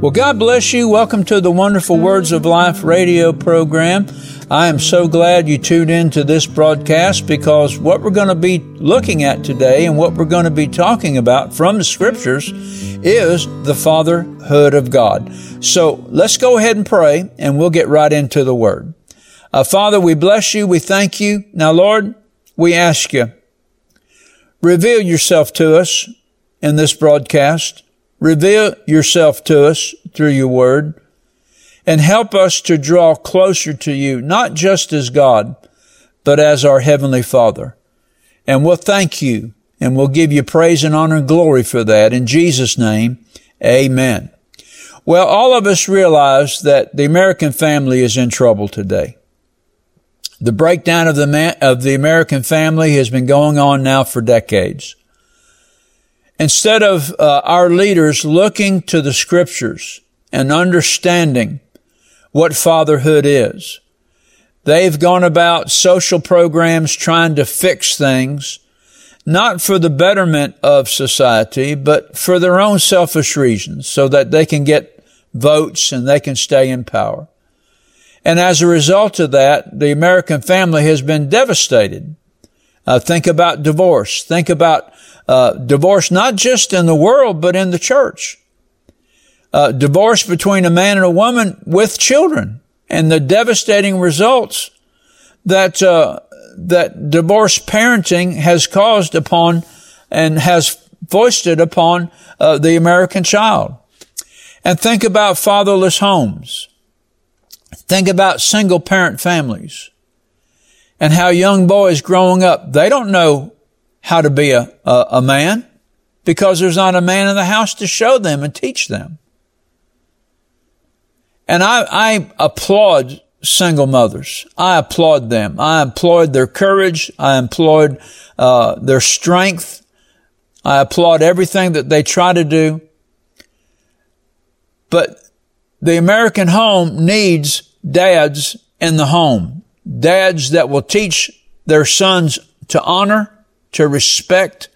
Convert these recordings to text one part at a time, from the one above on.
Well, God bless you. Welcome to the Wonderful Words of Life radio program. I am so glad you tuned in to this broadcast because what we're going to be looking at today and what we're going to be talking about from the scriptures is the fatherhood of God. So let's go ahead and pray and we'll get right into the word. Uh, Father, we bless you. We thank you. Now, Lord, we ask you, reveal yourself to us in this broadcast. Reveal yourself to us through your word and help us to draw closer to you, not just as God, but as our Heavenly Father. And we'll thank you and we'll give you praise and honor and glory for that. In Jesus' name, amen. Well, all of us realize that the American family is in trouble today. The breakdown of the man, of the American family has been going on now for decades. Instead of uh, our leaders looking to the scriptures and understanding what fatherhood is, they've gone about social programs trying to fix things, not for the betterment of society, but for their own selfish reasons so that they can get votes and they can stay in power. And as a result of that, the American family has been devastated. Uh, think about divorce. Think about uh, divorce not just in the world, but in the church. Uh, divorce between a man and a woman with children and the devastating results that uh, that divorce parenting has caused upon and has foisted upon uh, the American child. And think about fatherless homes. Think about single parent families and how young boys growing up, they don't know how to be a, a, a man because there's not a man in the house to show them and teach them. And I, I applaud single mothers. I applaud them. I applaud their courage. I applaud uh, their strength. I applaud everything that they try to do. But the American home needs dads in the home. Dads that will teach their sons to honor, to respect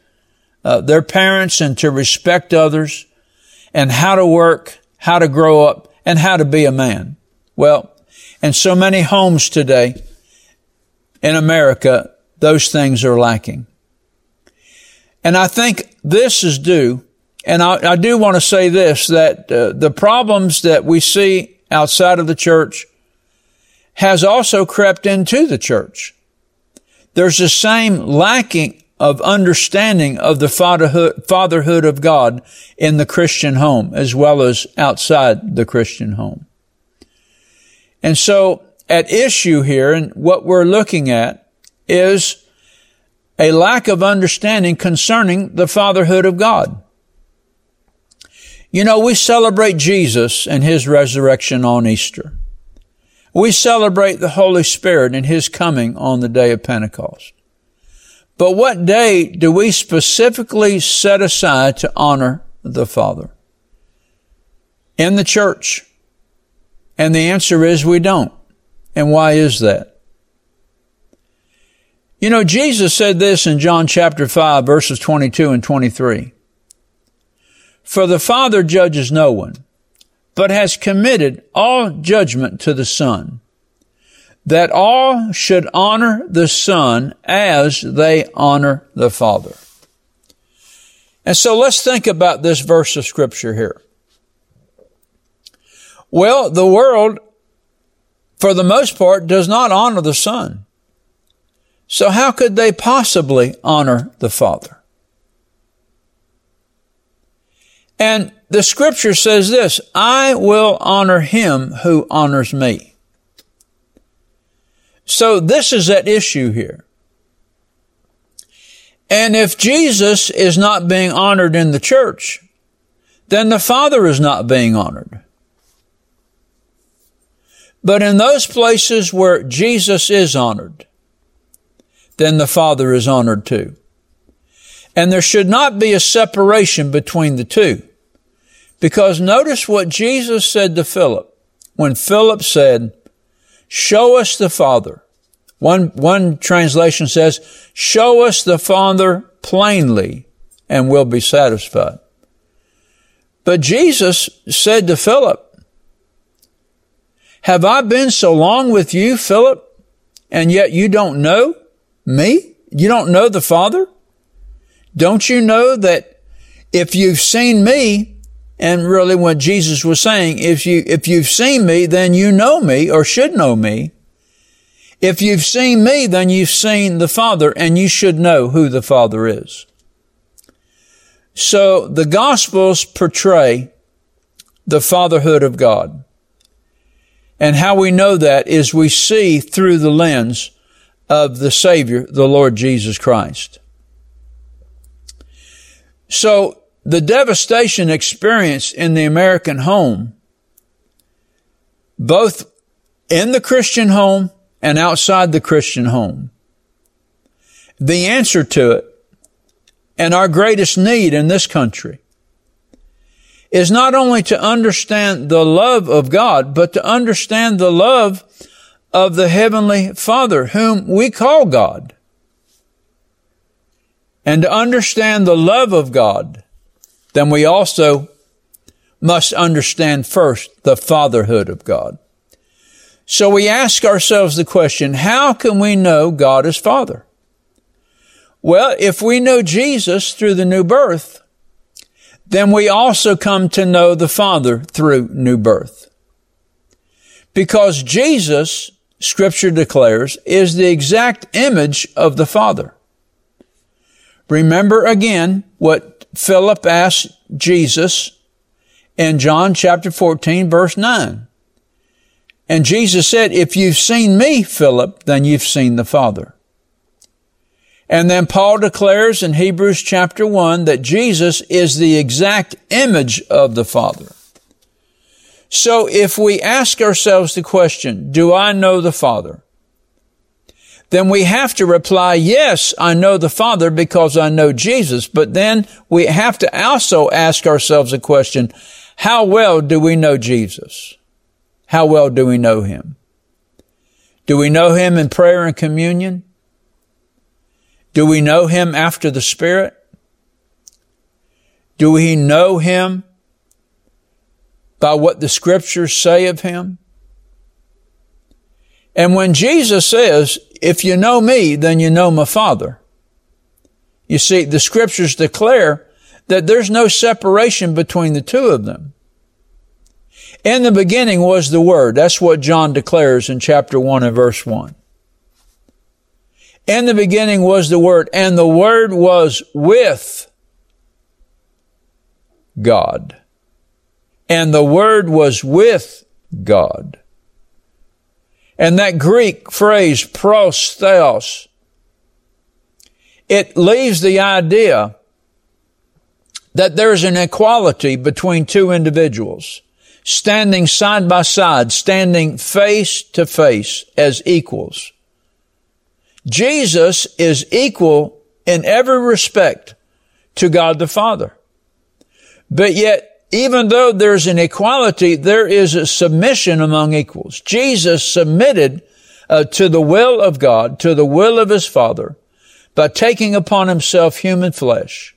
uh, their parents and to respect others and how to work, how to grow up and how to be a man. Well, in so many homes today in America, those things are lacking. And I think this is due, and I, I do want to say this, that uh, the problems that we see outside of the church has also crept into the church. There's the same lacking of understanding of the fatherhood, fatherhood of God in the Christian home as well as outside the Christian home. And so at issue here and what we're looking at is a lack of understanding concerning the fatherhood of God. You know, we celebrate Jesus and His resurrection on Easter. We celebrate the Holy Spirit and His coming on the day of Pentecost. But what day do we specifically set aside to honor the Father? In the church. And the answer is we don't. And why is that? You know, Jesus said this in John chapter 5 verses 22 and 23. For the Father judges no one, but has committed all judgment to the Son that all should honor the Son as they honor the Father. And so let's think about this verse of scripture here. Well, the world, for the most part, does not honor the Son. So how could they possibly honor the Father? And the scripture says this, I will honor him who honors me. So this is at issue here. And if Jesus is not being honored in the church, then the Father is not being honored. But in those places where Jesus is honored, then the Father is honored too. And there should not be a separation between the two. Because notice what Jesus said to Philip when Philip said, show us the Father one, one translation says, show us the Father plainly and we'll be satisfied. But Jesus said to Philip, have I been so long with you, Philip, and yet you don't know me? You don't know the Father? Don't you know that if you've seen me, and really what Jesus was saying, if you, if you've seen me, then you know me or should know me. If you've seen me, then you've seen the Father and you should know who the Father is. So the Gospels portray the fatherhood of God. And how we know that is we see through the lens of the Savior, the Lord Jesus Christ. So the devastation experienced in the American home, both in the Christian home and outside the Christian home, the answer to it and our greatest need in this country is not only to understand the love of God, but to understand the love of the Heavenly Father, whom we call God. And to understand the love of God, then we also must understand first the fatherhood of God. So we ask ourselves the question, how can we know God as Father? Well, if we know Jesus through the new birth, then we also come to know the Father through new birth. Because Jesus, scripture declares, is the exact image of the Father. Remember again what Philip asked Jesus in John chapter 14 verse 9. And Jesus said, if you've seen me, Philip, then you've seen the Father. And then Paul declares in Hebrews chapter 1 that Jesus is the exact image of the Father. So if we ask ourselves the question, do I know the Father? Then we have to reply, yes, I know the Father because I know Jesus. But then we have to also ask ourselves a question, how well do we know Jesus? How well do we know Him? Do we know Him in prayer and communion? Do we know him after the Spirit? Do we know him by what the scriptures say of him? And when Jesus says, if you know me, then you know my Father. You see, the scriptures declare that there's no separation between the two of them. In the beginning was the Word. That's what John declares in chapter 1 and verse 1. In the beginning was the Word, and the Word was with God. And the Word was with God. And that Greek phrase, pros theos, it leaves the idea that there's an equality between two individuals standing side by side, standing face to face as equals. Jesus is equal in every respect to God the Father. But yet, even though there's an equality, there is a submission among equals. Jesus submitted uh, to the will of God, to the will of his Father, by taking upon himself human flesh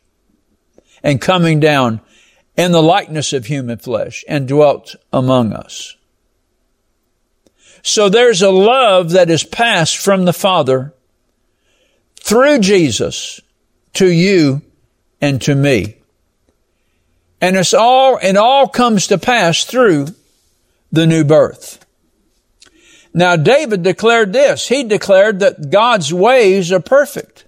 and coming down in the likeness of human flesh and dwelt among us. So there's a love that is passed from the Father through Jesus to you and to me. And it's all, it all comes to pass through the new birth. Now David declared this. He declared that God's ways are perfect.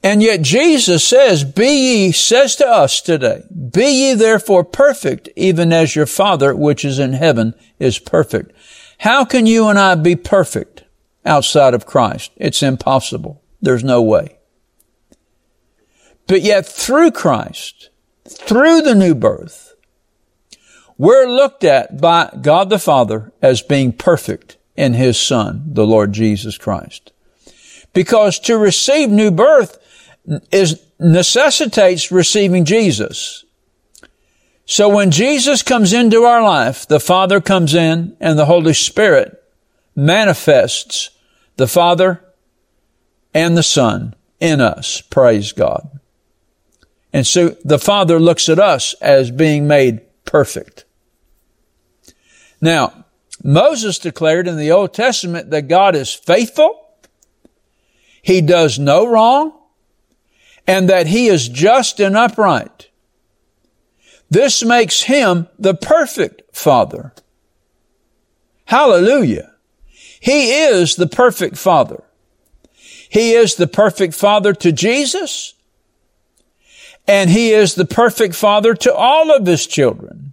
And yet Jesus says, be ye, says to us today, be ye therefore perfect, even as your Father which is in heaven is perfect. How can you and I be perfect? outside of Christ. It's impossible. There's no way. But yet through Christ, through the new birth, we're looked at by God the Father as being perfect in His Son, the Lord Jesus Christ. Because to receive new birth is, necessitates receiving Jesus. So when Jesus comes into our life, the Father comes in and the Holy Spirit manifests the Father and the Son in us. Praise God. And so the Father looks at us as being made perfect. Now, Moses declared in the Old Testament that God is faithful, He does no wrong, and that He is just and upright. This makes Him the perfect Father. Hallelujah. He is the perfect Father. He is the perfect Father to Jesus, and He is the perfect Father to all of His children.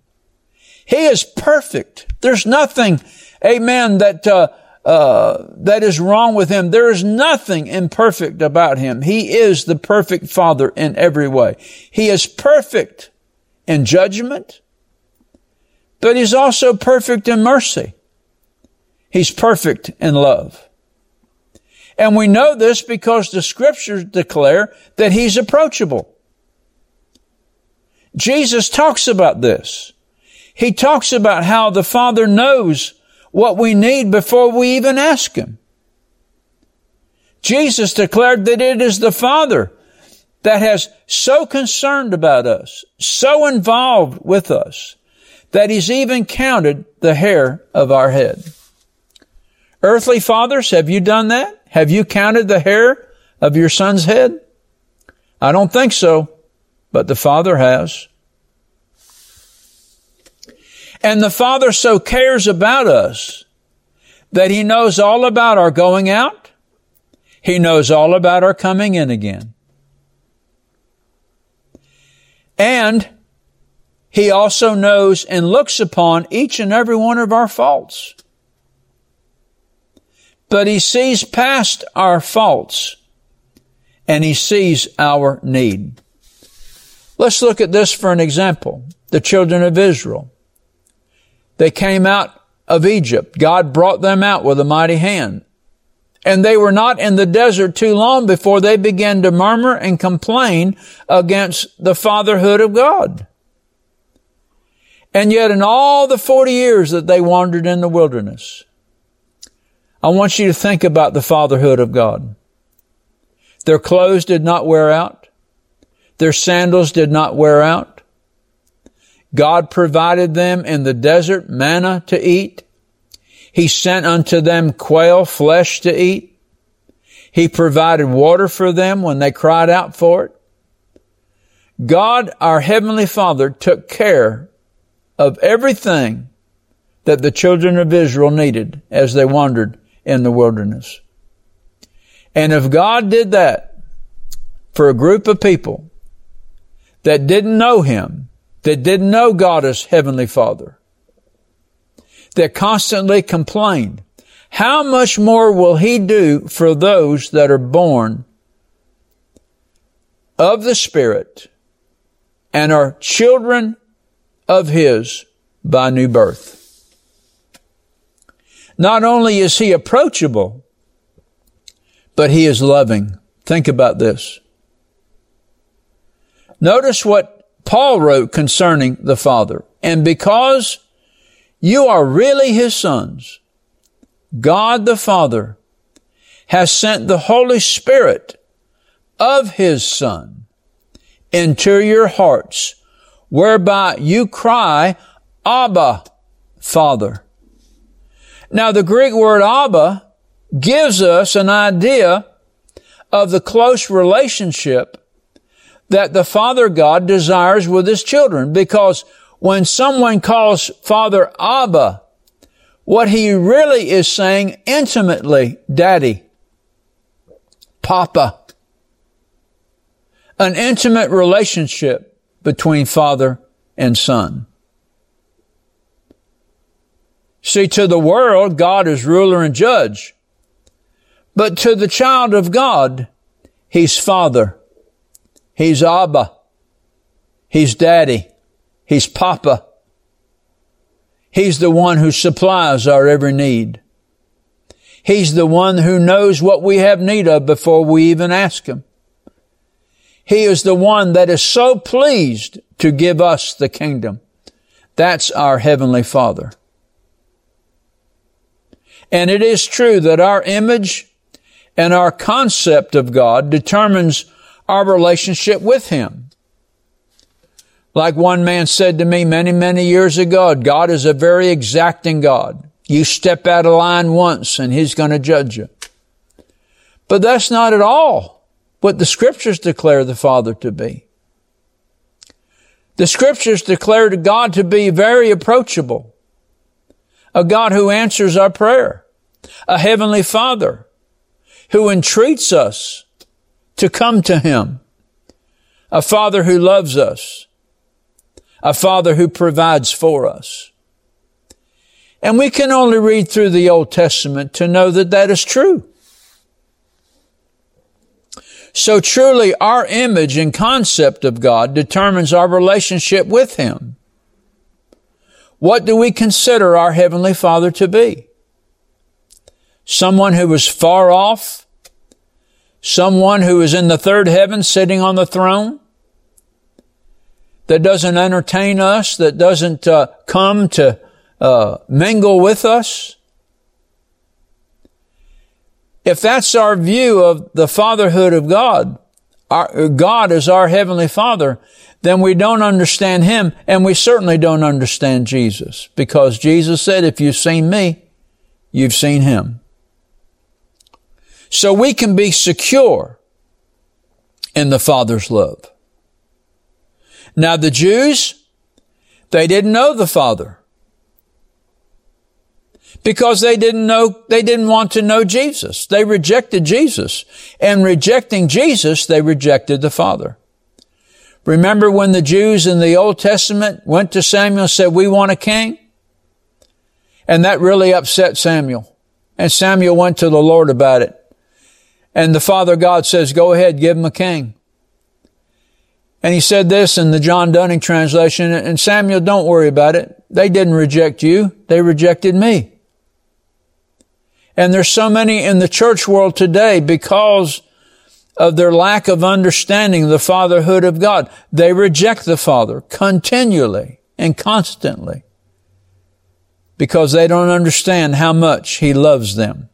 He is perfect. There's nothing, amen, that, uh, uh, that is wrong with him. There is nothing imperfect about him. He is the perfect father in every way. He is perfect in judgment, but he's also perfect in mercy. He's perfect in love. And we know this because the scriptures declare that he's approachable. Jesus talks about this he talks about how the Father knows what we need before we even ask Him. Jesus declared that it is the Father that has so concerned about us, so involved with us, that He's even counted the hair of our head. Earthly fathers, have you done that? Have you counted the hair of your son's head? I don't think so, but the Father has. And the Father so cares about us that He knows all about our going out. He knows all about our coming in again. And He also knows and looks upon each and every one of our faults. But He sees past our faults and He sees our need. Let's look at this for an example. The children of Israel. They came out of Egypt. God brought them out with a mighty hand. And they were not in the desert too long before they began to murmur and complain against the fatherhood of God. And yet in all the 40 years that they wandered in the wilderness, I want you to think about the fatherhood of God. Their clothes did not wear out. Their sandals did not wear out. God provided them in the desert manna to eat. He sent unto them quail flesh to eat. He provided water for them when they cried out for it. God, our Heavenly Father, took care of everything that the children of Israel needed as they wandered in the wilderness. And if God did that for a group of people that didn't know Him, that didn't know God as Heavenly Father, that constantly complained, how much more will He do for those that are born of the Spirit and are children of His by new birth? Not only is He approachable, but He is loving. Think about this. Notice what Paul wrote concerning the Father. And because you are really His sons, God the Father has sent the Holy Spirit of His Son into your hearts, whereby you cry, Abba, Father. Now the Greek word Abba gives us an idea of the close relationship that the Father God desires with His children because when someone calls Father Abba, what he really is saying intimately, Daddy, Papa. An intimate relationship between father and son. See, to the world, God is ruler and judge. But to the child of God, He's Father. He's Abba. He's Daddy. He's Papa. He's the one who supplies our every need. He's the one who knows what we have need of before we even ask Him. He is the one that is so pleased to give us the kingdom. That's our Heavenly Father. And it is true that our image and our concept of God determines our relationship with Him. Like one man said to me many, many years ago, God is a very exacting God. You step out of line once and He's going to judge you. But that's not at all what the scriptures declare the Father to be. The scriptures declare God to be very approachable. A God who answers our prayer. A heavenly Father who entreats us to come to Him. A Father who loves us a Father who provides for us. And we can only read through the Old Testament to know that that is true. So truly our image and concept of God determines our relationship with Him. What do we consider our Heavenly Father to be? Someone who is far off? Someone who is in the third heaven sitting on the throne? that doesn't entertain us, that doesn't uh, come to uh, mingle with us. If that's our view of the fatherhood of God, our, God is our heavenly father, then we don't understand him and we certainly don't understand Jesus because Jesus said, if you've seen me, you've seen him. So we can be secure in the Father's love. Now the Jews, they didn't know the Father. Because they didn't know, they didn't want to know Jesus. They rejected Jesus. And rejecting Jesus, they rejected the Father. Remember when the Jews in the Old Testament went to Samuel and said, we want a king? And that really upset Samuel. And Samuel went to the Lord about it. And the Father God says, go ahead, give him a king. And he said this in the John Dunning translation, and Samuel, don't worry about it. They didn't reject you. They rejected me. And there's so many in the church world today because of their lack of understanding the fatherhood of God. They reject the Father continually and constantly because they don't understand how much He loves them.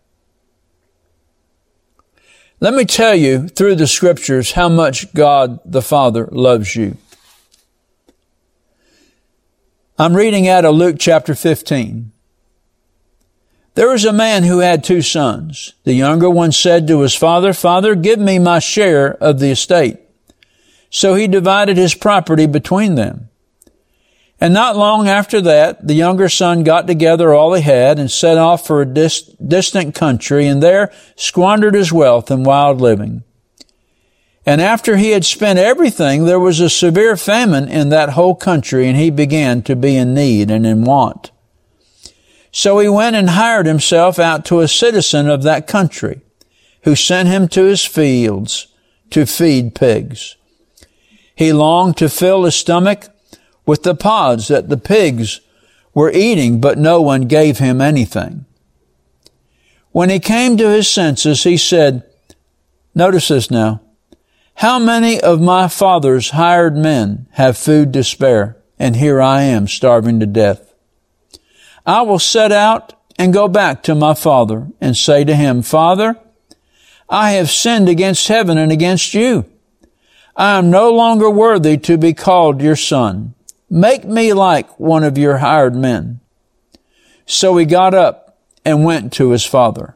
Let me tell you through the scriptures how much God the Father loves you. I'm reading out of Luke chapter 15. There was a man who had two sons. The younger one said to his father, Father, give me my share of the estate. So he divided his property between them. And not long after that, the younger son got together all he had and set off for a dis- distant country and there squandered his wealth in wild living. And after he had spent everything, there was a severe famine in that whole country and he began to be in need and in want. So he went and hired himself out to a citizen of that country who sent him to his fields to feed pigs. He longed to fill his stomach with the pods that the pigs were eating, but no one gave him anything. When he came to his senses, he said, notice this now, how many of my father's hired men have food to spare, and here I am starving to death? I will set out and go back to my father and say to him, Father, I have sinned against heaven and against you. I am no longer worthy to be called your son. Make me like one of your hired men. So he got up and went to his father.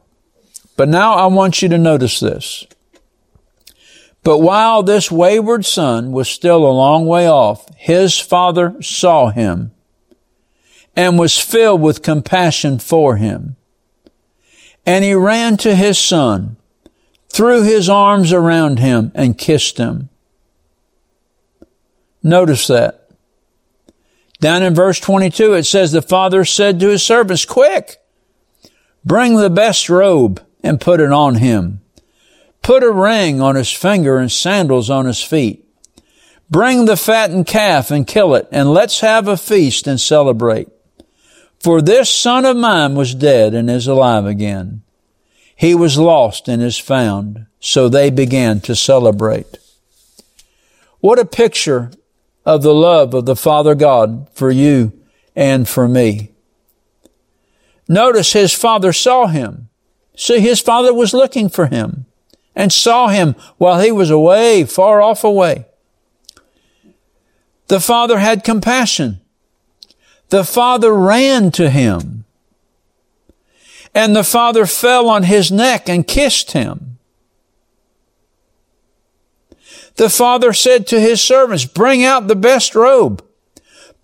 But now I want you to notice this. But while this wayward son was still a long way off, his father saw him and was filled with compassion for him. And he ran to his son, threw his arms around him and kissed him. Notice that. Down in verse 22, it says, the father said to his servants, quick, bring the best robe and put it on him. Put a ring on his finger and sandals on his feet. Bring the fattened calf and kill it, and let's have a feast and celebrate. For this son of mine was dead and is alive again. He was lost and is found. So they began to celebrate. What a picture of the love of the Father God for you and for me. Notice his father saw him. See, his father was looking for him and saw him while he was away, far off away. The Father had compassion. The Father ran to him. And the Father fell on his neck and kissed him. The Father said to his servants, bring out the best robe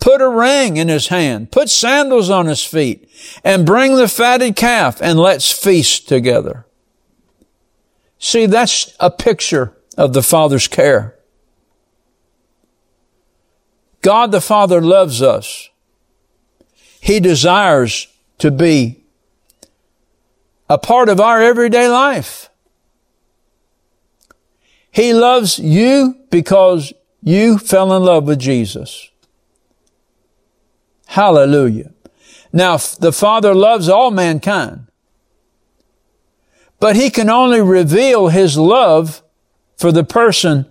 Put a ring in his hand, put sandals on his feet, and bring the fatted calf, and let's feast together. See, that's a picture of the Father's care. God the Father loves us. He desires to be a part of our everyday life. He loves you because you fell in love with Jesus. Hallelujah. Now, the Father loves all mankind, but He can only reveal His love for the person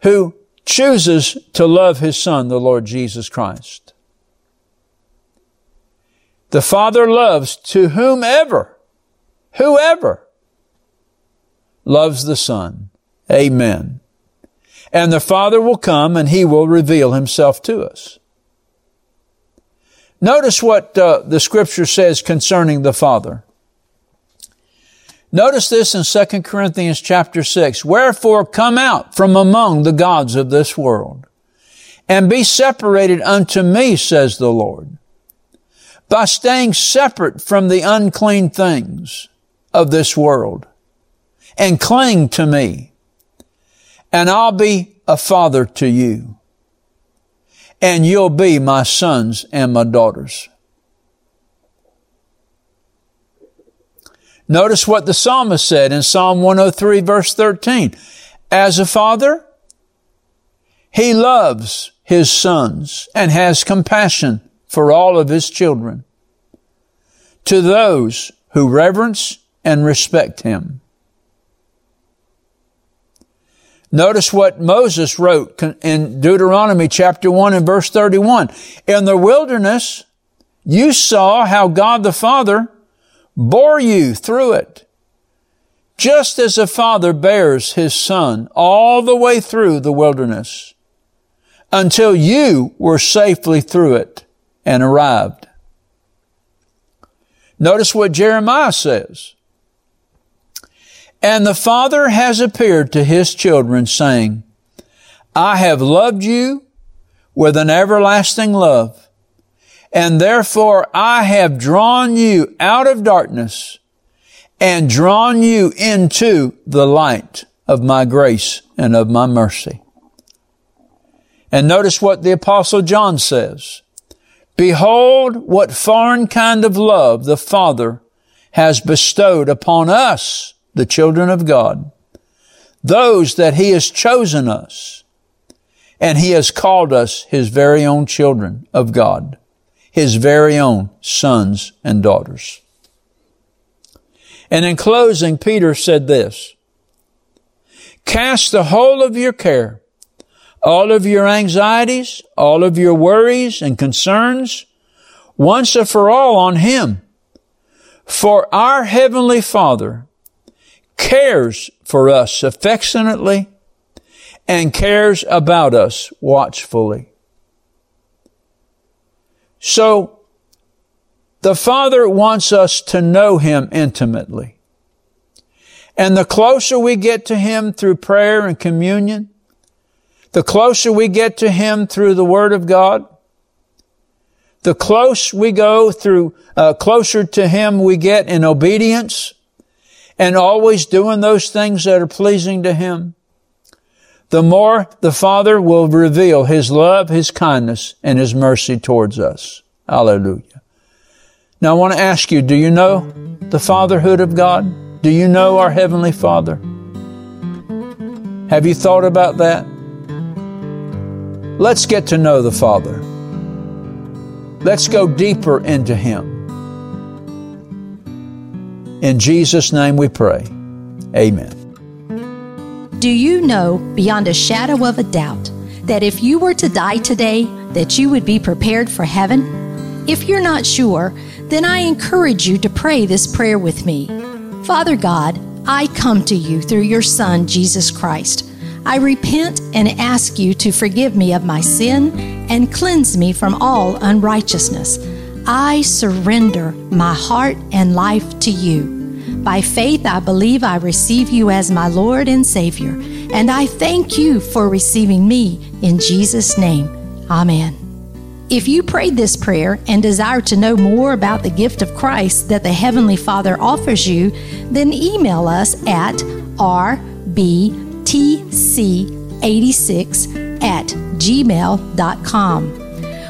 who chooses to love His Son, the Lord Jesus Christ. The Father loves to whomever, whoever loves the Son. Amen. And the Father will come and He will reveal Himself to us. Notice what uh, the scripture says concerning the Father. Notice this in 2 Corinthians chapter 6. Wherefore come out from among the gods of this world and be separated unto me, says the Lord, by staying separate from the unclean things of this world and cling to me and I'll be a father to you and you'll be my sons and my daughters. Notice what the psalmist said in Psalm 103 verse 13. As a father, he loves his sons and has compassion for all of his children. To those who reverence and respect him. Notice what Moses wrote in Deuteronomy chapter 1 and verse 31. In the wilderness, you saw how God the Father bore you through it. Just as a father bears his son all the way through the wilderness until you were safely through it and arrived. Notice what Jeremiah says. And the Father has appeared to his children saying, I have loved you with an everlasting love. And therefore I have drawn you out of darkness and drawn you into the light of my grace and of my mercy. And notice what the apostle John says. Behold what foreign kind of love the Father has bestowed upon us the children of God, those that He has chosen us, and He has called us His very own children of God, His very own sons and daughters. And in closing, Peter said this, cast the whole of your care, all of your anxieties, all of your worries and concerns, once and for all on Him. For our Heavenly Father cares for us affectionately and cares about us watchfully. So, the Father wants us to know Him intimately. And the closer we get to Him through prayer and communion, the closer we get to Him through the Word of God, the close we go through, uh, closer to Him we get in obedience, and always doing those things that are pleasing to Him, the more the Father will reveal His love, His kindness, and His mercy towards us. Hallelujah. Now I want to ask you, do you know the fatherhood of God? Do you know our Heavenly Father? Have you thought about that? Let's get to know the Father. Let's go deeper into Him. In Jesus' name we pray. Amen. Do you know beyond a shadow of a doubt that if you were to die today, that you would be prepared for heaven? If you're not sure, then I encourage you to pray this prayer with me. Father God, I come to you through your Son, Jesus Christ. I repent and ask you to forgive me of my sin and cleanse me from all unrighteousness. I surrender my heart and life to you. By faith, I believe I receive you as my Lord and Savior, and I thank you for receiving me in Jesus' name. Amen. If you prayed this prayer and desire to know more about the gift of Christ that the Heavenly Father offers you, then email us at rbtc86 at gmail.com.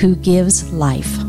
who gives life.